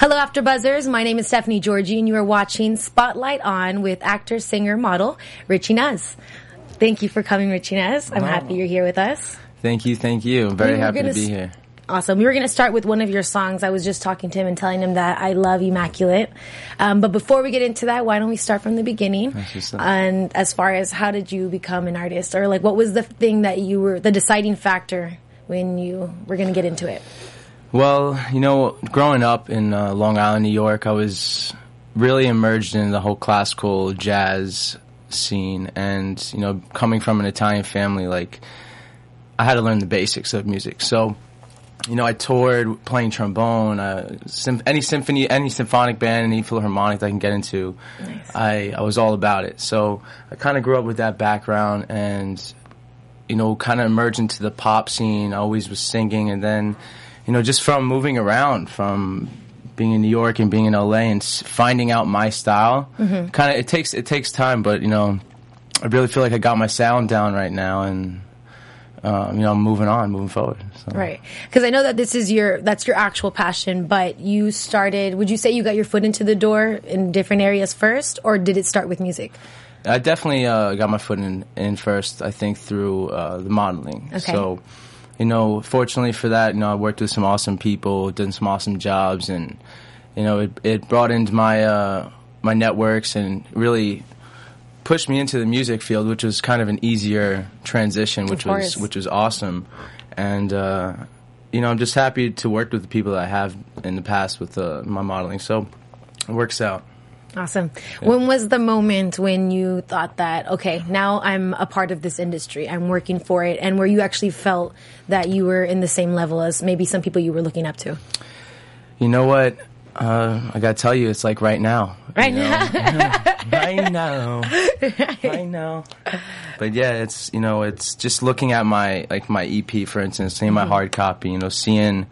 Hello, After Buzzers. My name is Stephanie Giorgi, and you are watching Spotlight On with actor, singer, model Richie Nuzz. Thank you for coming, Richie Nuzz. I'm happy you're here with us. Thank you, thank you. I'm very We happy to be here. Awesome. We were going to start with one of your songs. I was just talking to him and telling him that I love Immaculate. Um, but before we get into that, why don't we start from the beginning? And as far as how did you become an artist, or like what was the thing that you were the deciding factor when you were going to get into it? Well, you know, growing up in uh, Long Island, New York, I was really immersed in the whole classical jazz scene, and you know, coming from an Italian family, like I had to learn the basics of music. So, you know, I toured playing trombone, uh, sym- any symphony, any symphonic band, any philharmonic that I can get into. I I was all about it. So I kind of grew up with that background, and you know, kind of emerged into the pop scene. I always was singing, and then, you know, just from moving around, from being in New York and being in LA, and finding out my style, Mm-hmm. kind of it takes it takes time, but you know, I really feel like I got my sound down right now, and um, you know, I'm moving on, moving forward. So. Right. Because I know that this is your that's your actual passion, but you started. Would you say you got your foot into the door in different areas first, or did it start with music? I definitely uh, got my foot in, in first. I think through uh, the modeling. Okay. So, you know, fortunately for that, you know, I worked with some awesome people, did some awesome jobs, and you know, it it brought into my uh, my networks and really pushed me into the music field, which was kind of an easier transition, which was which was awesome. And uh, you know, I'm just happy to work with the people that I have in the past with uh, my modeling. So it works out. Awesome. When was the moment when you thought that okay, now I'm a part of this industry, I'm working for it, and where you actually felt that you were in the same level as maybe some people you were looking up to? You know what? Uh, I gotta tell you, it's like right now. Right you know? now. right now. right now. But yeah, it's you know, it's just looking at my like my EP, for instance, seeing my hard copy. You know, seeing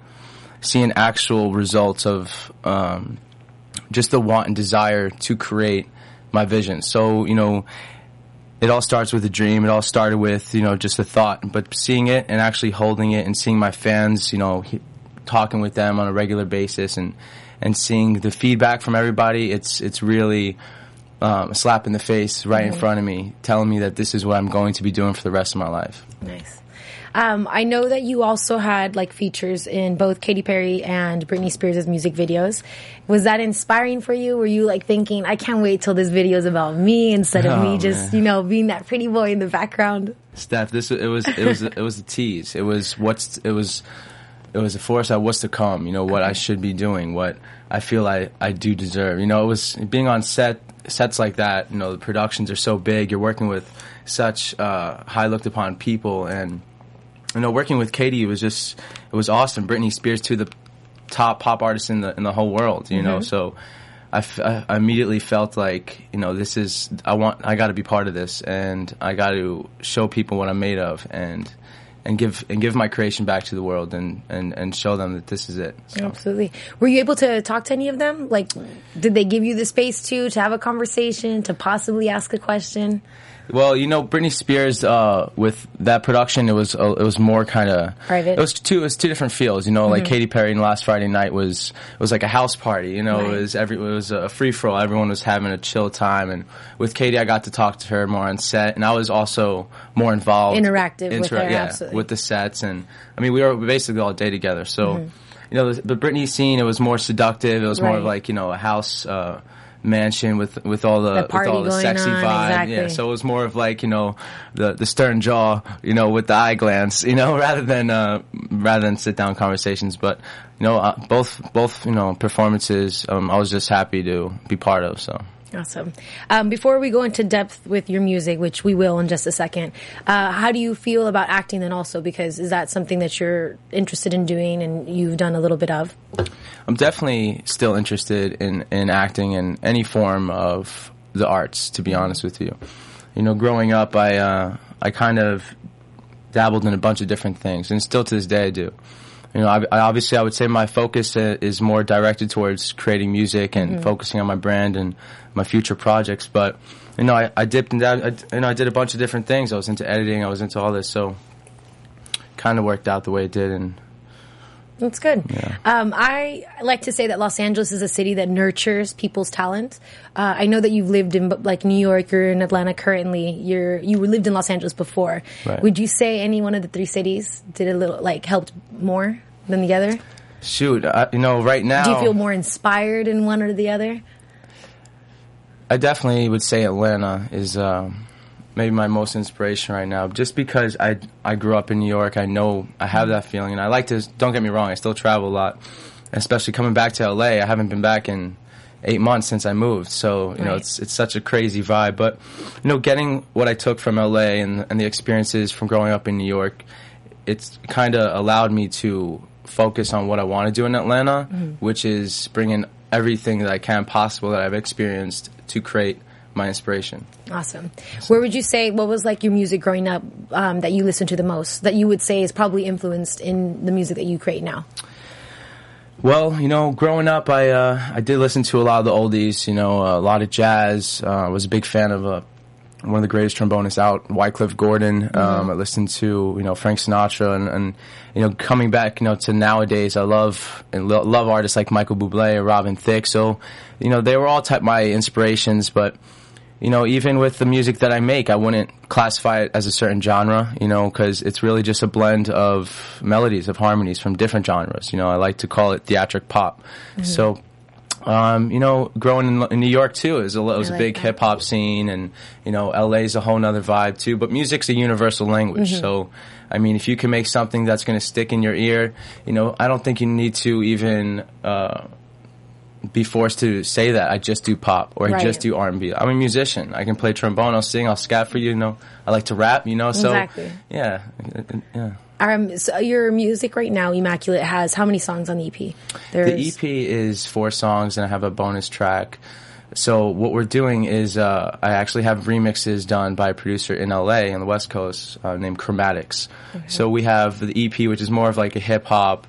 seeing actual results of um, just the want and desire to create my vision. So you know, it all starts with a dream. It all started with you know just a thought, but seeing it and actually holding it and seeing my fans, you know, he, talking with them on a regular basis and and seeing the feedback from everybody. It's it's really um, a slap in the face right in front of me, telling me that this is what I'm going to be doing for the rest of my life. Nice. Um, I know that you also had like features in both Katy Perry and Britney Spears' music videos. Was that inspiring for you? Were you like thinking, I can't wait till this video is about me instead of Oh, me just, man. you know, being that pretty boy in the background? Steph, this it was it was it was a tease. It was what's it was it was a force of what's to come. You know what I should be doing, what I feel I I do deserve. You know, it was being on set sets like that. You know, the productions are so big. You're working with such uh, high looked upon people, and you know, working with Katy was just it was awesome. Britney Spears, to the top pop artist in the in the whole world. You know, mm-hmm. so. I, f- I I immediately felt like you know this is I want I got to be part of this and I got to show people what I'm made of and and give and give my creation back to the world and and, and show them that this is it. So. Absolutely. Were you able to talk to any of them? Like, did they give you the space to to have a conversation, to possibly ask a question? Well, you know, Britney Spears uh, with that production, it was uh, it was more kind of Private. It was two it was two different feels. You know, like Katy Perry and Last Friday Night was it was like a house party. You know, Right. it was every it was a free for all. Everyone was having a chill time, and with Katy, I got to talk to her more on set, and I was also more involved, Interactive with her, yeah, absolutely. with the sets, and I mean, we were basically all day together. So, Mm-hmm. you know, the, the Britney scene, it was more seductive. It was more of like you know a house. Uh, mansion with with all the, The with all the sexy on, vibe exactly. yeah so it was more of like you know the the stern jaw you know with the eye glance you know rather than uh rather than sit down conversations. But you know uh, both both you know performances um I was just happy to be part of so Awesome. Um, before we go into depth with your music, which we will in just a second, uh, how do you feel about acting then also? Because is that something that you're interested in doing and you've done a little bit of? I'm definitely still interested in, in acting in any form of the arts, to be honest with you. You know, growing up, I, uh, I kind of dabbled in a bunch of different things, and still to this day I do. You know, I, I obviously I would say my focus uh, is more directed towards creating music and Mm-hmm. focusing on my brand and my future projects. But you know, I, I dipped and down. I, you know, I did a bunch of different things. I was into editing. I was into all this, so kind of worked out the way it did. And That's good. Yeah. Um, I like to say that Los Angeles is a city that nurtures people's talent. Uh, I know that you've lived in like New York, you're in Atlanta currently. You're you lived in Los Angeles before. Right. Would you say any one of the three cities did a little like helped more than the other? shoot, I, you know, right now Do you feel more inspired in one or the other? I definitely would say Atlanta is um, maybe my most inspiration right now, just because I I grew up in New York. I know I have that feeling, and I like to. Don't get me wrong, I still travel a lot, especially coming back to LA. I haven't been back in eight months since I moved, so you know it's it's such a crazy vibe. But you know, getting what I took from LA and and the experiences from growing up in New York, it's kind of allowed me to focus on what I want to do in Atlanta, which is bringing everything that I can possible that I've experienced to create my inspiration. Awesome. Where would you say what was like your music growing up um, that you listened to the most? That you would say is probably influenced in the music that you create now? Well, you know, growing up, I uh, I did listen to a lot of the oldies. You know, a lot of jazz. Uh, I was a big fan of uh, one of the greatest trombonists out, Wycliffe Gordon. Um, I listened to you know Frank Sinatra, and, and you know coming back you know to nowadays, I love and lo- love artists like Michael Bublé or Robin Thicke. So, you know, they were all type my inspirations, but. You know, even with the music that I make, I wouldn't classify it as a certain genre, you know, because it's really just a blend of melodies, of harmonies from different genres. You know, I like to call it theatric pop. So, um, you know, growing in, in New York too is a, it was a big hip hop scene, and you know, LA's a whole nother vibe too. But music's a universal language, Mm-hmm. so I mean, if you can make something that's going to stick in your ear, you know, I don't think you need to even. Uh, be forced to say that I just do pop or I just do R and B. I'm a musician. I can play trombone. I'll sing. I'll scat for you. You know, I like to rap. You know, so Exactly. yeah, yeah. Um, so your music right now, Immaculate, has how many songs on the EP? There's, The EP is four songs, and I have a bonus track. So what we're doing is uh, I actually have remixes done by a producer in LA on the West Coast uh, named Chromatics. So we have the EP, which is more of like a hip hop,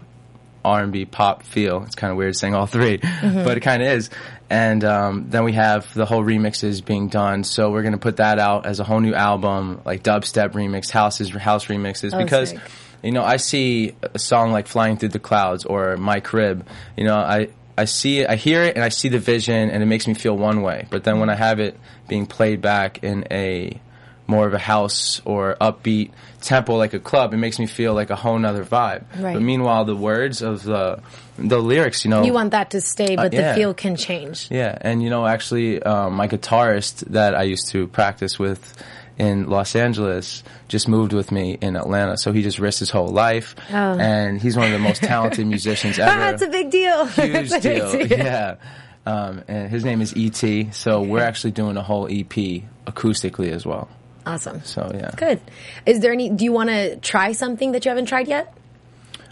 R and B, pop feel. It's kind of weird saying all 3 but it kind of is. And um, then we have the whole remixes being done. So we're gonna put that out as a whole new album, like dubstep remix, houses, house remixes, Oh, because sick. you know, I see a song like "Flying Through the Clouds" or "My Crib." You know, I I see it, I hear it, and I see the vision, and it makes me feel one way. But then when I have it being played back in a more of a house or upbeat tempo like a club, it makes me feel like a whole nother vibe. Right. But meanwhile, the words of the the lyrics, you know, you want that to stay, but Uh, yeah. the feel can change. yeah, and you know, actually, um, my guitarist that I used to practice with in Los Angeles just moved with me in Atlanta. So he just risked his whole life, Oh. and he's one of the most talented musicians ever. That's a big deal. huge a big deal. Yeah. Um, and his name is E.T. So we're actually doing a whole EP acoustically as well. Awesome. So yeah, Good. Is there any? Do you want to try something that you haven't tried yet?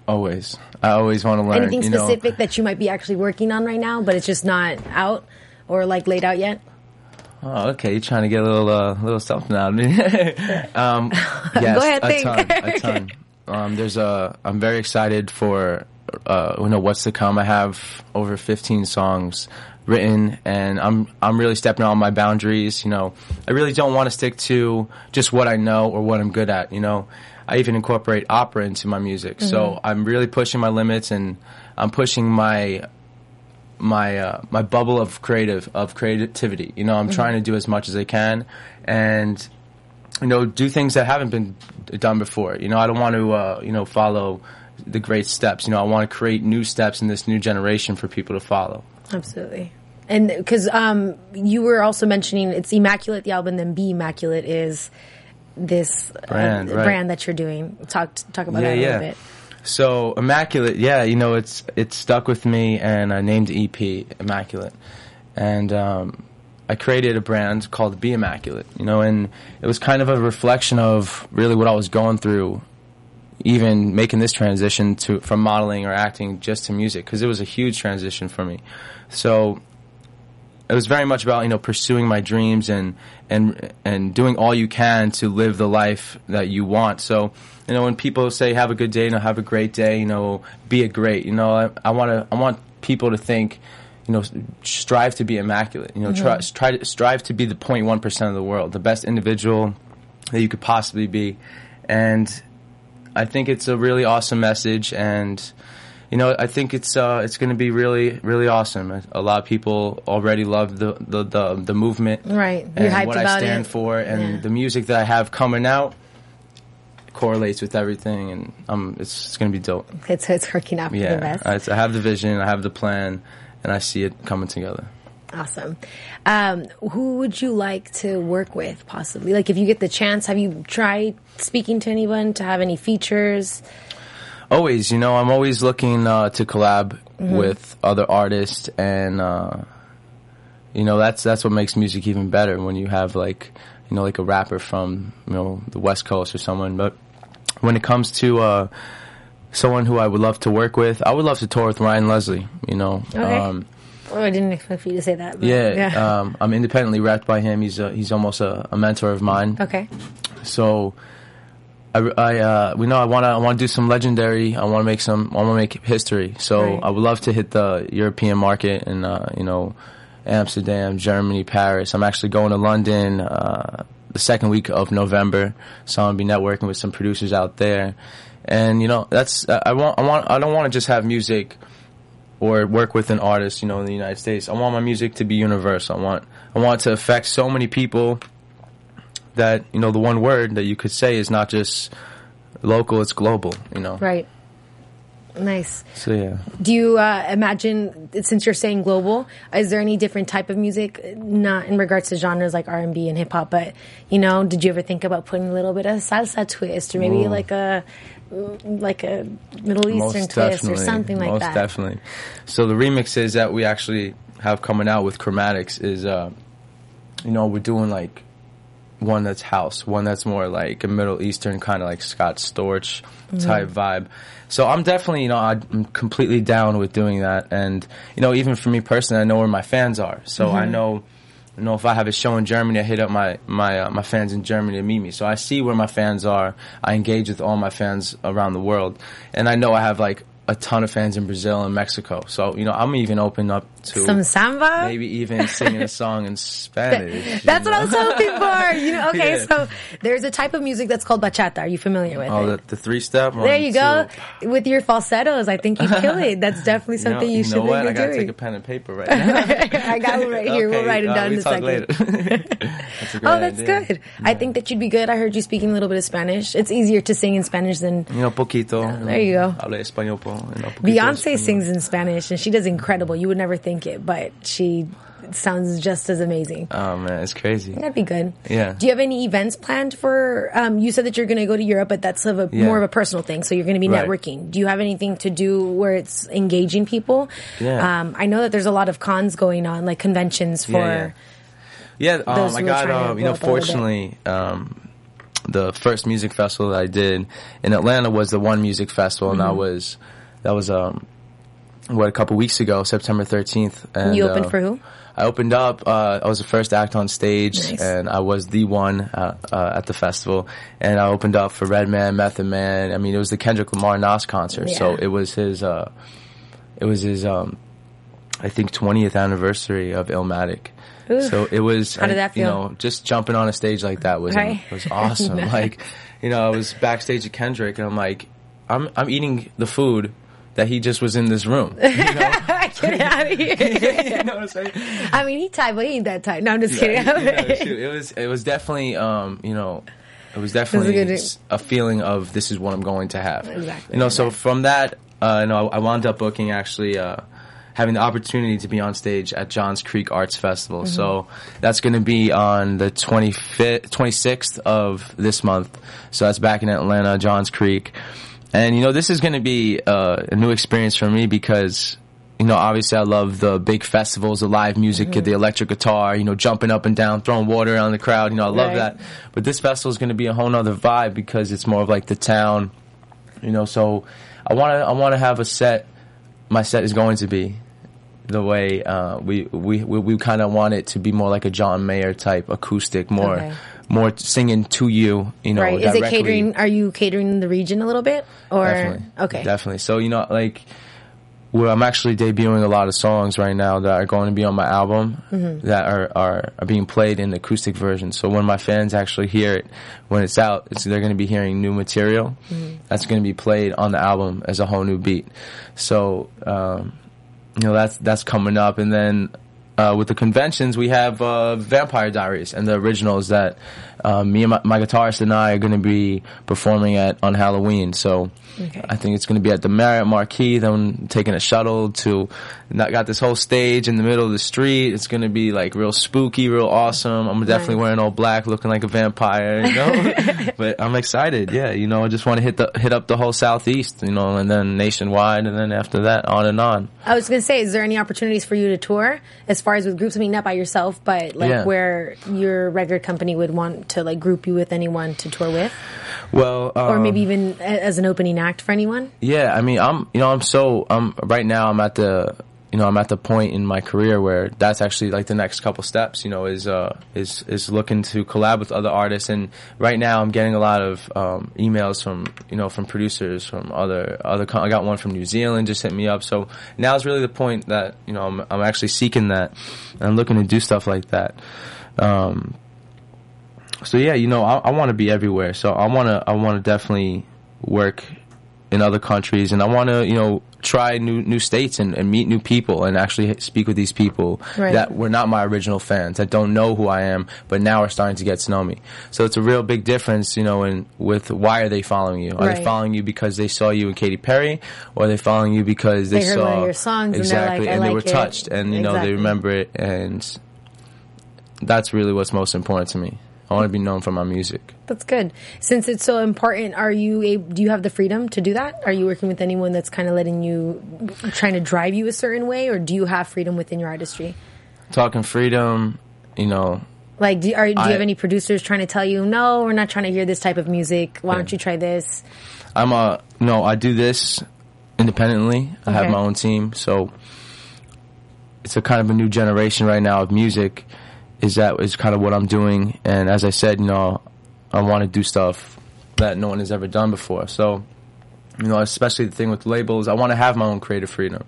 always. I always want to learn. Anything you know. specific that you might be actually working on right now, but it's just not out or like laid out yet? Oh, okay. You're trying to get a little, uh, little something out of me. um, yes, Go ahead, a think. ton, a ton. Um, there's a. I'm very excited for, uh, you know, what's to come. I have over 15 songs written, and I'm I'm really stepping on my boundaries. You know, I really don't want to stick to just what I know or what I'm good at. You know, I even incorporate opera into my music, so I'm really pushing my limits, and I'm pushing my my uh, my bubble of creative of creativity. You know, I'm trying to do as much as I can, and you know, do things that haven't been done before. You know, I don't want to uh, you know follow the great steps. You know, I want to create new steps in this new generation for people to follow. Absolutely. And because um, you were also mentioning it's Immaculate, the album, then Be Immaculate is this uh, Brand, right. brand that you're doing. Talk talk about Yeah, that a yeah. little bit. So immaculate, yeah, you know, it's it's stuck with me, and I named EP Immaculate, and um, I created a brand called Be Immaculate, you know, and it was kind of a reflection of really what I was going through, even making this transition to from modeling or acting just to music because it was a huge transition for me. So it was very much about you know pursuing my dreams and and and doing all you can to live the life that you want. So you know when people say have a good day, you know have a great day, you know be a great, you know I, I want to I want people to think you know, strive to be immaculate. You know, try, Mm-hmm. try to strive to be the 0.1 percent of the world, the best individual that you could possibly be, and I think it's a really awesome message. And you know, I think it's uh, it's going to be really really awesome. A- lot of people already love the the the, the movement, Right. You're And what I stand it. for, and Yeah. the music that I have coming out correlates with everything, and um, it's, it's going to be dope. It's, it's working out for the Yeah, best. I, I have the vision, I have the plan, and I see it coming together. Awesome. Um, who would you like to work with, possibly? Like, if you get the chance, have you tried speaking to anyone to have any features? Always, you know, I'm always looking uh, to collab Mm-hmm. with other artists, and uh, you know that's that's what makes music even better when you have like you know like a rapper from you know the West Coast or someone. But when it comes to uh, someone who I would love to work with, I would love to tour with Ryan Leslie. You know, Okay. um, Oh, I didn't expect for you to say that. but yeah, Um, I'm independently rapped by him. He's a, he's almost a, a mentor of mine. okay. So, I, I uh, we know I want to I want to do some legendary. I want to make some. I want to make history. So Right. I would love to hit the European market and uh, you know, Amsterdam, Germany, Paris. I'm actually going to London uh, the second week of November. So I'm gonna be networking with some producers out there, and you know that's I want I want I don't want to just have music or work with an artist, you know, in the United States. I want my music to be universal. I want I want it to affect so many people that you know the one word that you could say is not just local; it's global. You know. Right. Nice. So yeah. Do you uh, imagine, since you're saying global, is there any different type of music, not in regards to genres like R and B and hip hop, but you know, did you ever think about putting a little bit of salsa twist, or maybe Ooh. like a like a Middle Eastern twist, or something like most that? definitely. So the remixes that we actually have coming out with Chromatics is, uh, you know, we're doing like one that's house, one that's more like a Middle Eastern kind of like Scott Storch Mm-hmm. type vibe. So I'm definitely, you know, I'm completely down with doing that. And, you know, even for me personally, I know where my fans are. So Mm-hmm. I know, you know, if I have a show in Germany, I hit up my, my, uh, my fans in Germany to meet me. So I see where my fans are. I engage with all my fans around the world. And I know I have like a ton of fans in Brazil and Mexico. So, you know, I'm even open up to Some samba. maybe even singing a song in Spanish. That's you what I was know? hoping for. You know, okay, Yeah. so there's a type of music that's called bachata. Are you familiar with Oh, it? the, the three step. there you go. With your falsettos, I think you kill it. That's definitely something you, you should know what? be I gotta doing. take a pen and paper right now. I got it right here. we'll write it uh, down in a talk second. later. that's a Oh, that's idea. good. I think that you'd be good. I heard you speaking a little bit of Spanish. It's easier to sing in Spanish than You know, poquito. there you go. Habla español, po, you know, poquito Beyonce sings in Spanish, and she does incredible. You would never think it, but she sounds just as amazing. Oh man, it's crazy. That'd be good. Yeah. Do you have any events planned for? Um, you said that you're going to go to Europe, but that's of a Yeah. more of a personal thing. So you're going to be Right. networking. Do you have anything to do where it's engaging people? Yeah. Um, I know that there's a lot of cons going on, like conventions for. Yeah, Yeah, um, Those I got, um, you know, up a little bit. fortunately, um, the first music festival that I did in Atlanta was the One Music Festival, and that Mm-hmm. was, that was, um, what, a couple weeks ago, September 13th. And, you opened uh, for who? I opened up. Uh, I was the first act on stage, Nice. and I was the one uh, uh, at the festival. And I opened up for Redman, Method Man. I mean, it was the Kendrick Lamar Nas concert, so it was his. Uh, it was his. Um, I think 20th anniversary of Illmatic. Ooh. So it was. How did that feel? You know, just jumping on a stage like that was Right. was awesome. Nice. Like, you know, I was backstage at Kendrick, and I'm like, I'm I'm eating the food that he just was in this room. You know, Get out of here. you know what I'm saying? I mean, he tight, but he ain't that tight. No, I'm just kidding. Yeah, you know, shoot, it was it was definitely um, you know it was definitely s- a feeling of this is what I'm going to have. Exactly. You know, so from that, uh, you know, I wound up booking actually. Uh, Having the opportunity to be on stage at Johns Creek Arts Festival. Mm-hmm. So that's going to be on the 25th, 26th of this month. So that's back in Atlanta, Johns Creek. And, you know, this is going to be uh, a new experience for me because you know, obviously I love the big festivals, the live music, Mm-hmm. the electric guitar, you know, jumping up and down, throwing water around the crowd. You know, I love Right. that. But this festival is going to be a whole nother vibe because it's more of like the town, you know. So I want to I want to have a set. My set is going to be the way uh, we we we, we kind of want it to be more like a John Mayer type acoustic, more Okay. More singing to you. You know, right. Is it catering? Are you catering the region a little bit? Or Definitely. okay. Definitely. So you know, like, well, I'm actually debuting a lot of songs right now that are going to be on my album Mm-hmm. that are, are are being played in the acoustic version. So when my fans actually hear it, when it's out, it's, they're going to be hearing new material Mm-hmm. that's going to be played on the album as a whole new beat. So um, you know that's that's coming up, and then. Uh, with the conventions, we have uh, Vampire Diaries and the originals that uh, me and my, my guitarist and I are going to be performing at on Halloween. So Okay. I think it's going to be at the Marriott Marquis. Then taking a shuttle to, not got this whole stage in the middle of the street. It's going to be like real spooky, real awesome. I'm definitely Nice. wearing all black, looking like a vampire. You know, but I'm excited. Yeah, you know, I just want to hit the hit up the whole southeast. You know, and then nationwide, and then after that, on and on. I was going to say, is there any opportunities for you to tour as far as with groups? I mean, not by yourself, but like Yeah. where your record company would want to like group you with anyone to tour with, Well, um, or maybe even as an opening act for anyone. Yeah, I mean, I'm you know I'm so I'm right now I'm at the you know I'm at the point in my career where that's actually like the next couple steps. You know, is uh is is looking to collab with other artists, and right now I'm getting a lot of um, emails from you know from producers from other other. co- I got one from New Zealand just hit me up. So now is really the point that you know I'm I'm actually seeking that and looking to do stuff like that. Um, so yeah, you know, I, I want to be everywhere. So I want to, I want to definitely work in other countries, and I want to, you know, try new new states and, and meet new people, and actually speak with these people Right. that were not my original fans, that don't know who I am, but now are starting to get to know me. So it's a real big difference, you know, in with why are they following you? Are Right. they following you because they saw you in Katy Perry, or are they following you because they, They heard saw one of your songs and exactly, like, "I and they like were it." touched, and you know, they remember it, and that's really what's most important to me. I want to be known for my music. That's good. Since it's so important, are you a, do you have the freedom to do that? Are you working with anyone that's kind of letting you trying to drive you a certain way, or do you have freedom within your artistry? Talking freedom, you know, Like, do, are, do you have any producers trying to tell you, no, we're not trying to hear this type of music. Why don't you try this? I'm a no. I do this independently. I have my own team, so it's a kind of a new generation right now of music. Is that is kind of what I'm doing, and as I said, you know, I want to do stuff that no one has ever done before. So, you know, especially the thing with labels, I want to have my own creative freedom.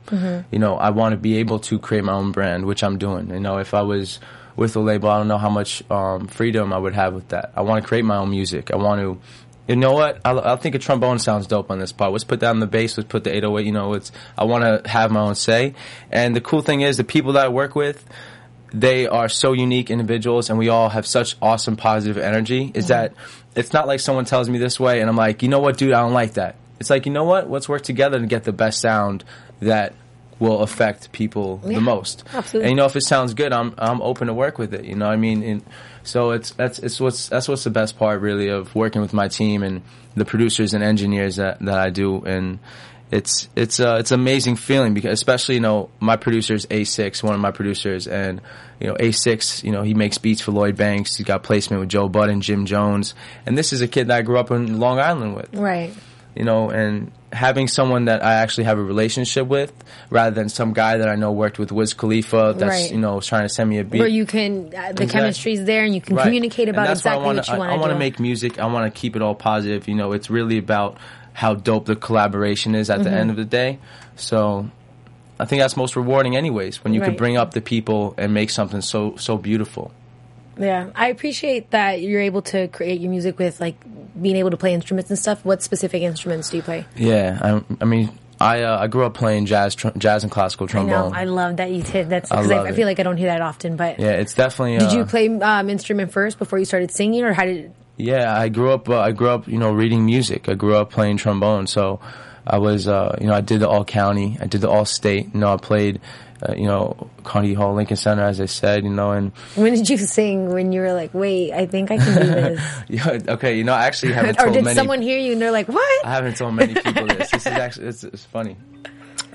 You know, I want to be able to create my own brand, which I'm doing. You know, if I was with a label, I don't know how much um, freedom I would have with that. I want to create my own music. I want to. You know what? I, I think a trombone sounds dope on this part. Let's put that on the bass. Let's put the 808. You know, it's. I want to have my own say. And the cool thing is, the people that I work with, they are so unique individuals and we all have such awesome positive energy is mm-hmm. that it's not like someone tells me this way and I'm like, you know what, dude, I don't like that. It's like, you know what, let's work together to get the best sound that will affect people Yeah, the most. absolutely. And you know, if it sounds good, I'm I'm open to work with it. You know, what I mean, and so it's that's it's what's that's what's the best part really of working with my team and the producers and engineers that that I do and. It's it's uh, it's an amazing feeling because especially you know my producer's A6 one of my producers and you know A6 you know he makes beats for Lloyd Banks. He's got placement with Joe Budden Jim Jones. And this is a kid that I grew up in Long Island with. Right. you know, and having someone that I actually have a relationship with, rather than some guy that I know worked with Wiz Khalifa that's Right. you know trying to send me a beat. Where you can, uh, the Exactly. chemistry's there and you can Right. communicate about exactly I wanna, what you I- want I to want to make music. I want to keep it all positive. You know, it's really about how dope the collaboration is Mm-hmm. at the end of the day. So. I think that's most rewarding, anyways, when you Right. can bring up the people and make something so so beautiful. Yeah, I appreciate that you're able to create your music with like being able to play instruments and stuff. What specific instruments do you play? Yeah, I, I mean, I uh, I grew up playing jazz, tr- jazz and classical I trombone. know, I love that you did. That's because I, I it. feel like I don't hear that often. But yeah, it's definitely. did uh, you play um, instrument first before you started singing, or how did? Yeah, I grew up. Uh, I grew up, you know, reading music. I grew up playing trombone. So I was, uh, you know, I did the all county. I did the all state. You know, I played, uh, you know, Carnegie Hall, Lincoln Center, as I said. You know, and When did you sing? When you were like, "Wait, I think I can do this," yeah, okay, you know, I actually haven't told. or did many. someone hear you and they're like, "What?" I haven't told many people this. This is actually it's, it's funny.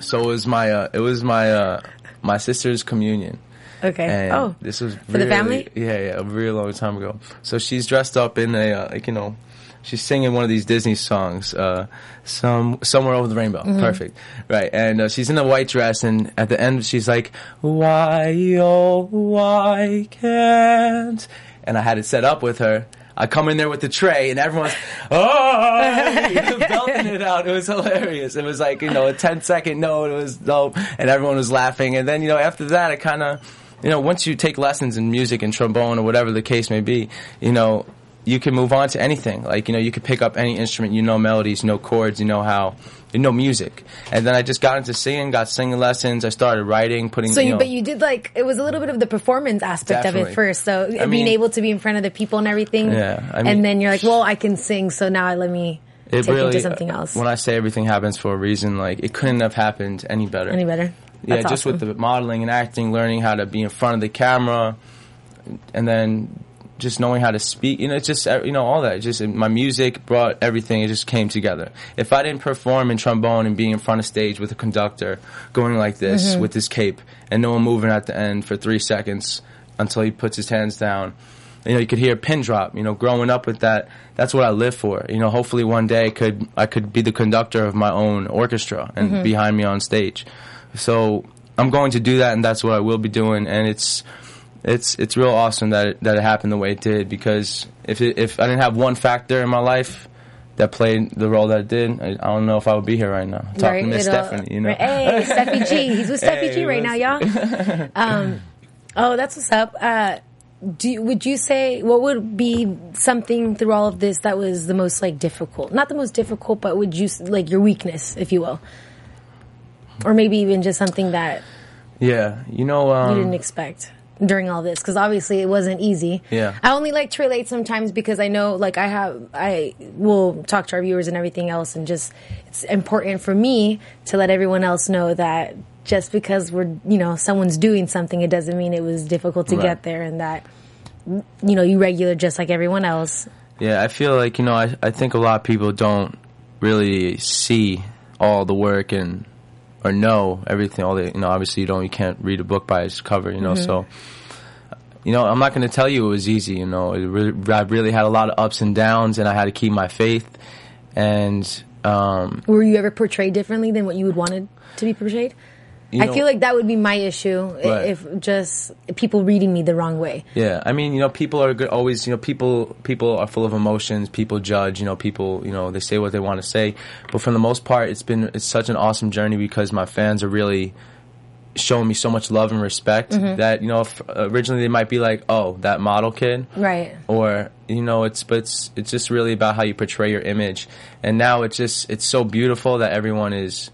So it was my uh, it was my uh, my sister's communion. Okay. And oh, this was for the family? Yeah, yeah, a really long time ago. So she's dressed up in a uh, like you know, she's singing one of these Disney songs, uh, some somewhere over the rainbow. Mm-hmm. Perfect, right? And uh, she's in a white dress, and at the end she's like, "Why oh why can't?" And I had it set up with her. I come in there with the tray, and everyone's oh, belting it out. It was hilarious. It was like you know a 10 second note. It was dope, and everyone was laughing. And then you know after that, I kind of you know once you take lessons in music and trombone or whatever the case may be, you know you can move on to anything. Like you know you could pick up any instrument. You know melodies, you know chords, you know how. You know music, and then I just got into singing, got singing lessons. I started writing, putting. So, you you, know, but you did like it was a little bit of the performance aspect of it first. So being mean- able to be in front of the people and everything. Yeah, I mean- and then you're like, well, I can sing, so now let me it take really, into something else. When I say everything happens for a reason, like it couldn't have happened any better. Any better? Yeah, just awesome. with the modeling and acting, learning how to be in front of the camera, and then just knowing how to speak. You know, it's just uh, you know all that. Just uh, my music brought everything. It just came together. If I didn't perform in trombone and being in front of stage with a conductor, going like this Mm-hmm. with this cape, and no one moving at the end for three seconds until he puts his hands down. You know, you could hear a pin drop. You know, growing up with that, that's what I live for. You know, hopefully one day could I could be the conductor of my own orchestra and Mm-hmm. behind me on stage. So I'm going to do that, and that's what I will be doing. And it's it's it's real awesome that it, that it happened the way it did. Because if it, if I didn't have one factor in my life that played the role that it did, I, I don't know if I would be here right now talking Right, to Miss Stephanie. You know, right. Hey, Steffi G. He's with Steffi Hey, G right now, y'all. Um, oh, that's what's up. Uh, do would you say what would be something through all of this that was the most like difficult? Not the most difficult, but would you like your weakness, if you will, or maybe even just something that yeah, you know, um, you didn't expect during all this because obviously it wasn't easy Yeah. i only like to relate sometimes because i know like i have i will talk to our viewers and everything else and just it's important for me to let everyone else know that just because we're you know someone's doing something it doesn't mean it was difficult to Right. get there and that you know you regular just like everyone else Yeah, I feel like you know, I I think a lot of people don't really see all the work and or know everything. All the you know, obviously you don't, you can't read a book by its cover. You know, so you know, I'm not going to tell you it was easy. You know, really, I really had a lot of ups and downs, and I had to keep my faith. And um, were you ever portrayed differently than what you would wanted to be portrayed you i feel like that would be my issue Right. if just people reading me the wrong way Yeah, I mean, you know, people are good, always, you know, people people are full of emotions. People judge, you know, people, you know, they say what they want to say. But for the most part, it's been it's such an awesome journey because my fans are really showing me so much love and respect mm-hmm. that you know, if originally they might be like, oh, that model kid, right or you know, it's but it's it's just really about how you portray your image. And now it's just it's so beautiful that everyone is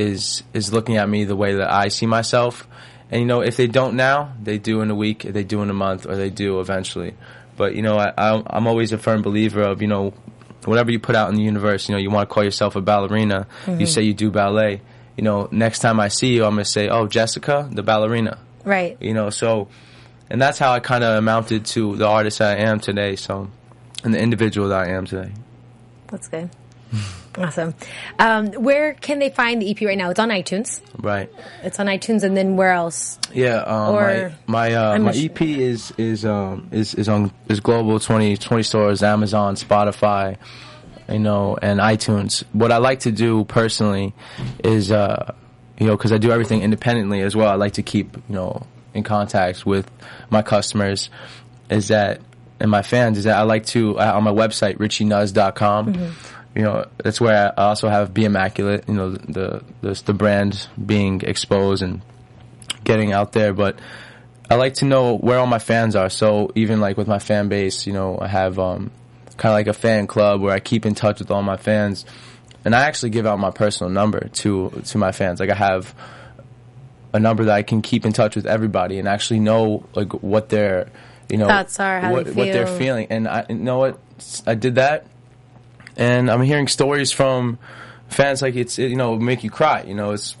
is is looking at me the way that I see myself. And you know, if they don't now, they do in a week, they do in a month, or they do eventually. But you know, I, I'm always a firm believer of you know, whatever you put out in the universe. You know, you want to call yourself a ballerina. You mm-hmm. say you do ballet. You know, next time I see you, I'm gonna say, "Oh, Jessica, the ballerina." right you know so and that's how i kind of amounted to the artist i am today so and the individual that i am today That's good. awesome. Um, where can they find the EP right now? It's on iTunes. right It's on iTunes, and then where else? yeah um, Or- my my, uh, my a sh- ep is is um is is on is global 20 20 stores amazon spotify you know and itunes what i like to do personally is uh you know because i do everything independently as well i like to keep you know in contact with my customers is that and my fans is that i like to uh, on my website richieNuzz.com you know that's where i also have be immaculate you know the the, the brand being exposed and getting out there but I like to know where all my fans are. So even like with my fan base, you know, I have um, kind of like a fan club where I keep in touch with all my fans, and I actually give out my personal number to to my fans. Like I have a number that I can keep in touch with everybody and actually know like what their you know Thoughts are, how what, what they're feeling. And I you know what I did that, and I'm hearing stories from fans like it's you know make you cry. You know, it's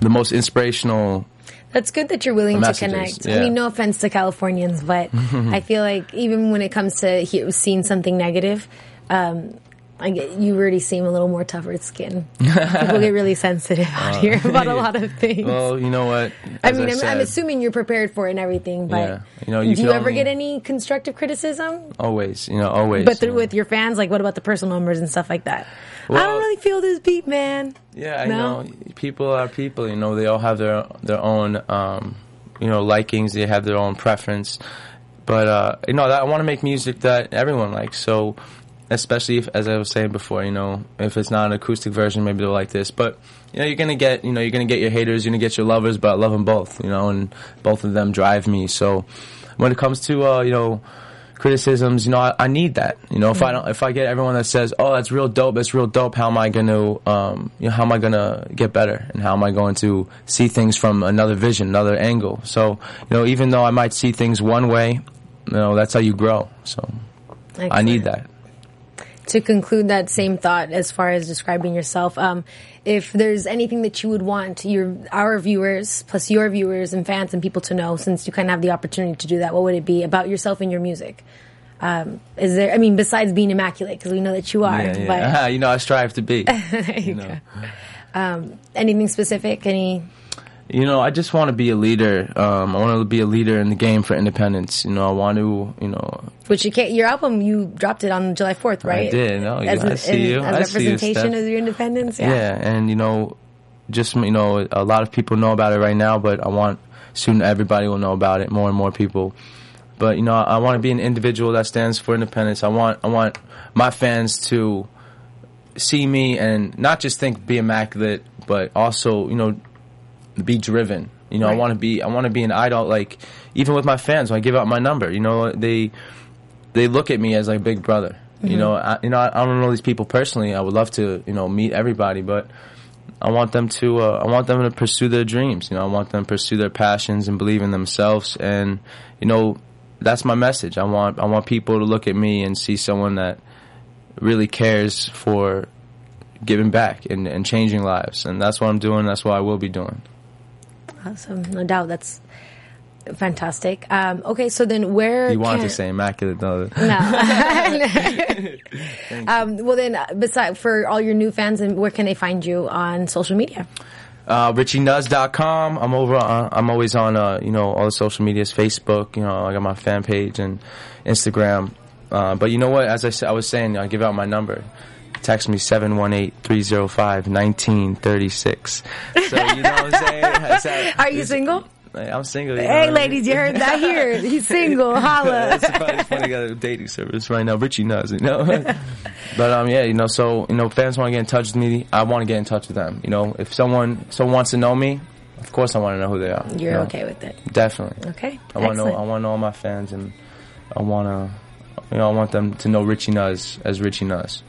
the most inspirational That's good that you're willing to connect. I mean, no offense to Californians, but I feel like even when it comes to he- seeing something negative, um, I get, you already seem a little more tougher skin. People get really sensitive out here about a lot of things. Uh, Well, you know what? I mean, I'm, I'm assuming you're prepared for it and everything, but Yeah. You know, you do you ever get any constructive criticism? always, you know, always. But through know. with your fans, like what about the personal numbers and stuff like that? I don't really feel this beat, man. Yeah, I No? know. People are people. You know, they all have their their own, um, you know, likings. They have their own preference. But uh, you know, that, I want to make music that everyone likes. So, especially if, as I was saying before, you know, if it's not an acoustic version, maybe they'll like this. But you know, you're gonna get, you know, you're gonna get your haters, you're gonna get your lovers, but I love them both. You know, and both of them drive me. So, when it comes to, uh, you know criticisms, you know, I, I need that. You know, if I don't, if I get everyone that says, "Oh, that's real dope," that's real dope. How am I going to, um, you know, how am I going to get better, and how am I going to see things from another vision, another angle? So, you know, even though I might see things one way, you know, that's how you grow. So, I need that. To conclude that same thought as far as describing yourself um, if there's anything that you would want your our viewers plus your viewers and fans and people to know since you kind of have the opportunity to do that what would it be about yourself and your music um, is there i mean besides being immaculate because we know that you are Yeah, yeah. you know, I strive to be. but there you know. um, anything specific any You know, I just want to be a leader. Um, I want to be a leader in the game for independence. You know, I want to, you know, which you can't, your album you dropped it on july 4th right I did. No, as, I see you. as I see you, representation of your independence Yeah. and you know, just you know, a lot of people know about it right now, but I want soon everybody will know about it. More and more people. But you know, I, I want to be an individual that stands for independence. I want, I want my fans to see me and not just think be immaculate, but also you know, be driven. You know, I want to be, I want to be an idol. Like even with my fans, when I give out my number, you know, they they look at me as like big brother. You know, I, you know, I, I don't know these people personally. I would love to, you know, meet everybody, but I want them to, uh, I want them to pursue their dreams. You know, I want them to pursue their passions and believe in themselves. And you know, that's my message. I want, I want people to look at me and see someone that really cares for giving back and, and changing lives. And that's what I'm doing. That's what I will be doing. Awesome no doubt that's fantastic um, okay so then where You wanted to say immaculate though. No. um, well, then, beside for all your new fans, and where can they find you on social media? Uh, RichieNuzz.com. I'm over. On, I'm always on. Uh, you know all the social medias, Facebook. You know I got my fan page and Instagram. Uh, but you know what? As I, I was saying, I give out my number. Text me 718-305-1936. So you know what I'm saying? That's Are you single? Like, I'm single. you know Hey, what I mean? ladies, you heard that here. He's single. Holla. it's funny, it's funny. A dating service right now. Richie knows, you know. but um, yeah, you know, so you know, fans want to get in touch with me. I want to get in touch with them. You know, if someone someone wants to know me, of course I want to know who they are. You're you know? okay with it. Definitely. Okay. I want to know. I want to know all my fans, and I want to, you know, I want them to know Richie Nuzz as Richie Nuzz.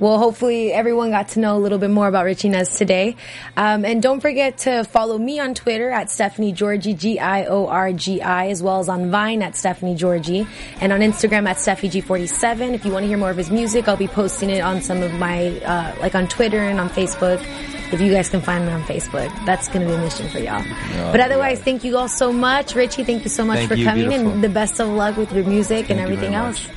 Well, hopefully everyone got to know a little bit more about Richie Nuzz today. Um, and don't forget to follow me on Twitter at Stephanie Giorgi, G-I-O-R-G-I, as well as on Vine at Stephanie Giorgi, and on Instagram at SteffiG47. If you want to hear more of his music, I'll be posting it on some of my, uh, like on Twitter and on Facebook. If you guys can find me on Facebook, that's going to be a mission for y'all. but otherwise, yeah. thank you all so much. Richie, thank you so much Thank for you, coming beautiful. and the best of luck with your music and Thank you everything very else. much.